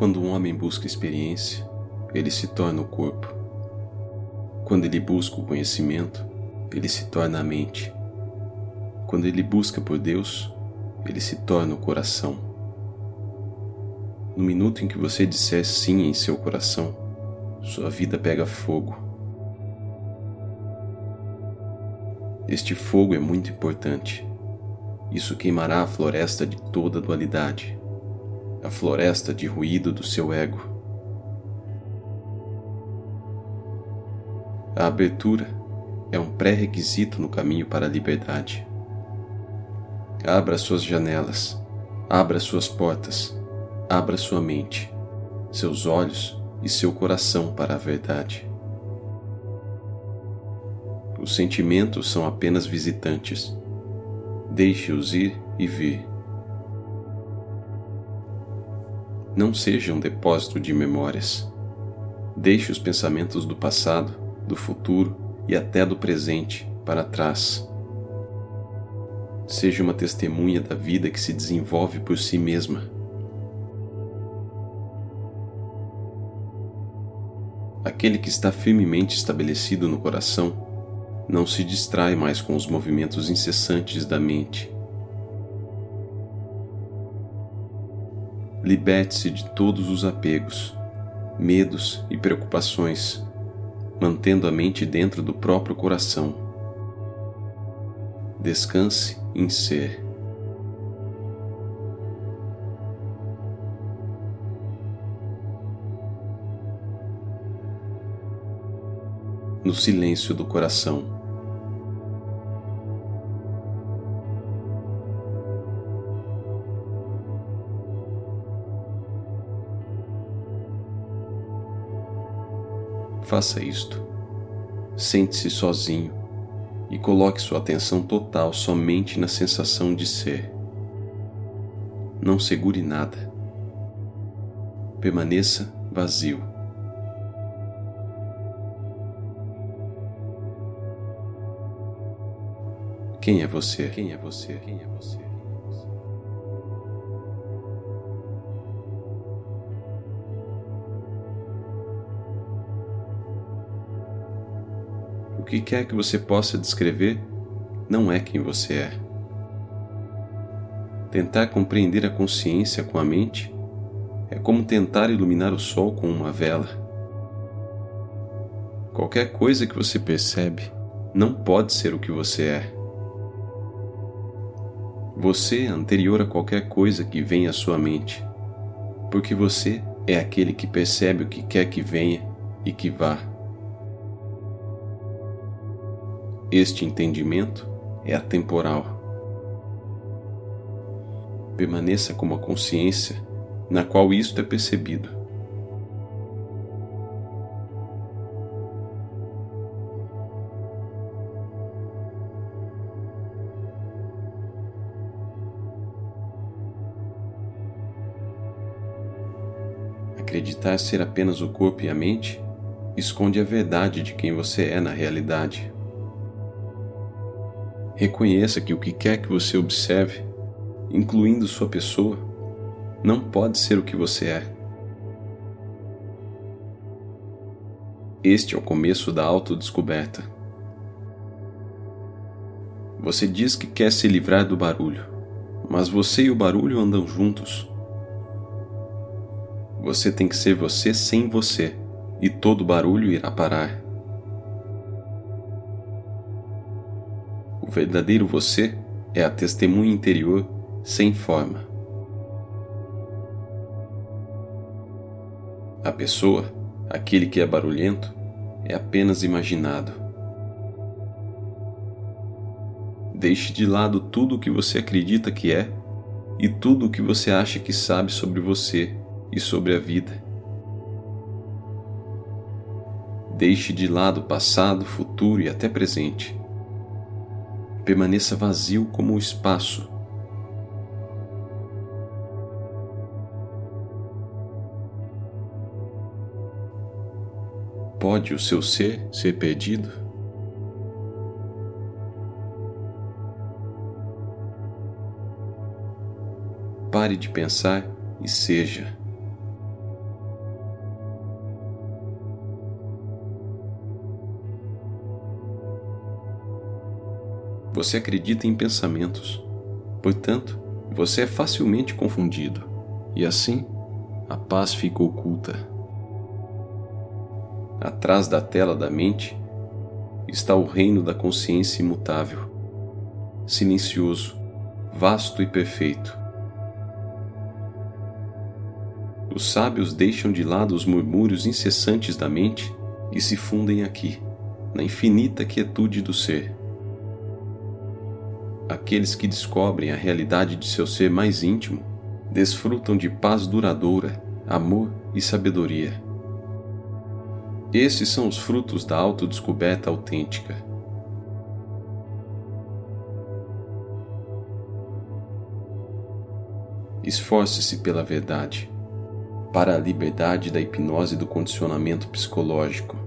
Quando um homem busca experiência, ele se torna o corpo. Quando ele busca o conhecimento, ele se torna a mente. Quando ele busca por Deus, ele se torna o coração. No minuto em que você disser sim em seu coração, sua vida pega fogo. Este fogo é muito importante. Isso queimará a floresta de toda dualidade, a floresta de ruído do seu ego. A abertura é um pré-requisito no caminho para a liberdade. Abra suas janelas, abra suas portas, abra sua mente, seus olhos e seu coração para a verdade. Os sentimentos são apenas visitantes. Deixe-os ir e vir. Não seja um depósito de memórias. Deixe os pensamentos do passado, do futuro e até do presente para trás. Seja uma testemunha da vida que se desenvolve por si mesma. Aquele que está firmemente estabelecido no coração não se distrai mais com os movimentos incessantes da mente. Liberte-se de todos os apegos, medos e preocupações, mantendo a mente dentro do próprio coração. Descanse em ser. No silêncio do coração. Faça isto. Sente-se sozinho e coloque sua atenção total somente na sensação de ser. Não segure nada. Permaneça vazio. Quem é você? Quem é você? Quem é você? Que quer que você possa descrever não é quem você é. Tentar compreender a consciência com a mente é como tentar iluminar o sol com uma vela. Qualquer coisa que você percebe não pode ser o que você é. Você é anterior a qualquer coisa que venha à sua mente, porque você é aquele que percebe o que quer que venha e que vá. Este entendimento é atemporal. Permaneça como a consciência na qual isto é percebido. Acreditar ser apenas o corpo e a mente esconde a verdade de quem você é na realidade. Reconheça que o que quer que você observe, incluindo sua pessoa, não pode ser o que você é. Este é o começo da autodescoberta. Você diz que quer se livrar do barulho, mas você e o barulho andam juntos. Você tem que ser você sem você, e todo barulho irá parar. O verdadeiro você é a testemunha interior sem forma. A pessoa, aquele que é barulhento, é apenas imaginado. Deixe de lado tudo o que você acredita que é e tudo o que você acha que sabe sobre você e sobre a vida. Deixe de lado passado, futuro e até presente permaneça vazio como o espaço. Pode o seu ser ser perdido? Pare de pensar e seja. Você acredita em pensamentos, portanto, você é facilmente confundido, e assim a paz fica oculta. Atrás da tela da mente está o reino da consciência imutável, silencioso, vasto e perfeito. Os sábios deixam de lado os murmúrios incessantes da mente e se fundem aqui, na infinita quietude do ser. Aqueles que descobrem a realidade de seu ser mais íntimo desfrutam de paz duradoura, amor e sabedoria. Esses são os frutos da autodescoberta autêntica. Esforce-se pela verdade, para a liberdade da hipnose do condicionamento psicológico.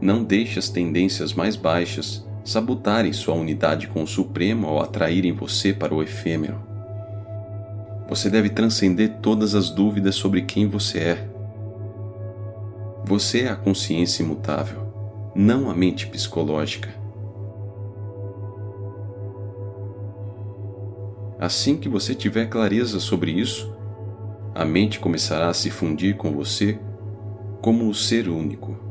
Não deixe as tendências mais baixas sabotarem sua unidade com o Supremo ao atraírem você para o efêmero. Você deve transcender todas as dúvidas sobre quem você é. Você é a consciência imutável, não a mente psicológica. Assim que você tiver clareza sobre isso, a mente começará a se fundir com você como o ser único.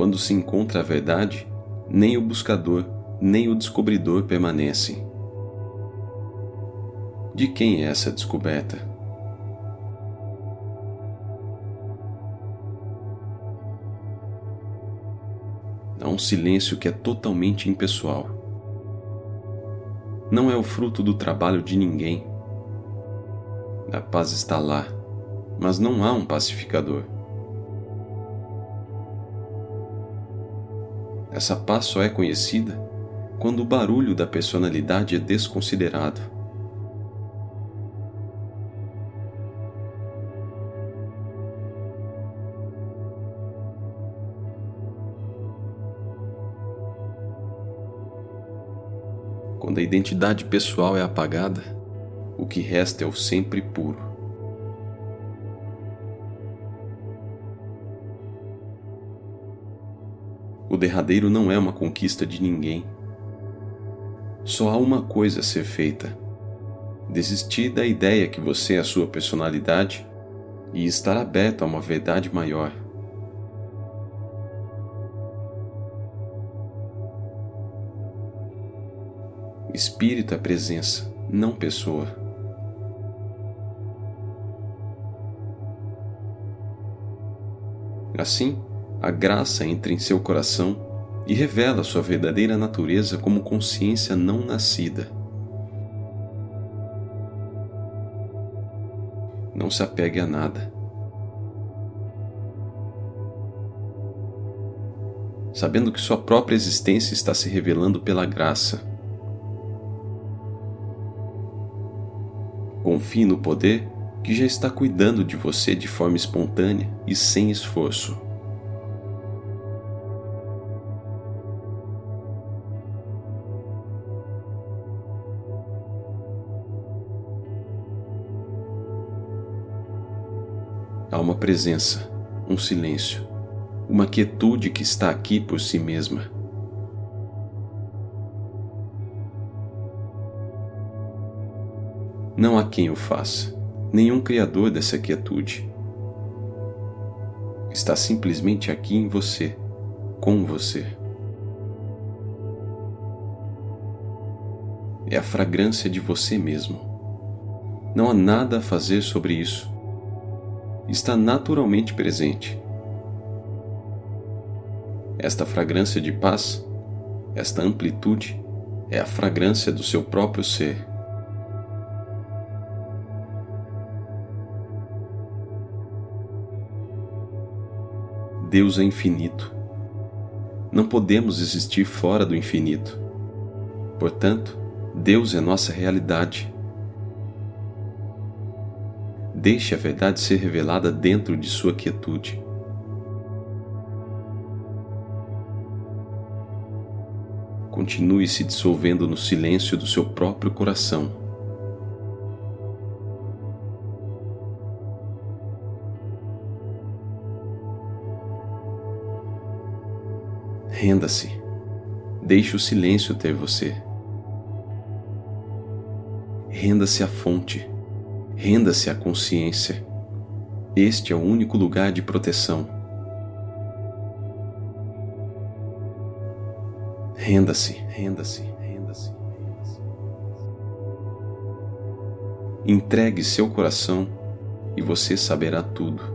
Quando se encontra a verdade, nem o buscador, nem o descobridor permanecem. De quem é essa descoberta? Há um silêncio que é totalmente impessoal. Não é o fruto do trabalho de ninguém. A paz está lá, mas não há um pacificador. Essa paz só é conhecida quando o barulho da personalidade é desconsiderado. Quando a identidade pessoal é apagada, o que resta é o sempre puro. O derradeiro não é uma conquista de ninguém. Só há uma coisa a ser feita: desistir da ideia que você é a sua personalidade e estar aberto a uma verdade maior. Espírito é presença, não pessoa. Assim, a graça entra em seu coração e revela sua verdadeira natureza como consciência não nascida. Não se apegue a nada. Sabendo que sua própria existência está se revelando pela graça. Confie no poder que já está cuidando de você de forma espontânea e sem esforço. Presença, um silêncio, uma quietude que está aqui por si mesma. Não há quem o faça, nenhum criador dessa quietude. Está simplesmente aqui em você, com você. É a fragrância de você mesmo. Não há nada a fazer sobre isso está naturalmente presente. Esta fragrância de paz, esta amplitude, é a fragrância do seu próprio ser. Deus é infinito. Não podemos existir fora do infinito. Portanto, Deus é nossa realidade. Deixe a verdade ser revelada dentro de sua quietude. Continue se dissolvendo no silêncio do seu próprio coração. Renda-se. Deixe o silêncio ter você. Renda-se à fonte. Renda-se à consciência. Este é o único lugar de proteção. Renda-se, renda-se, renda-se. Entregue seu coração e você saberá tudo.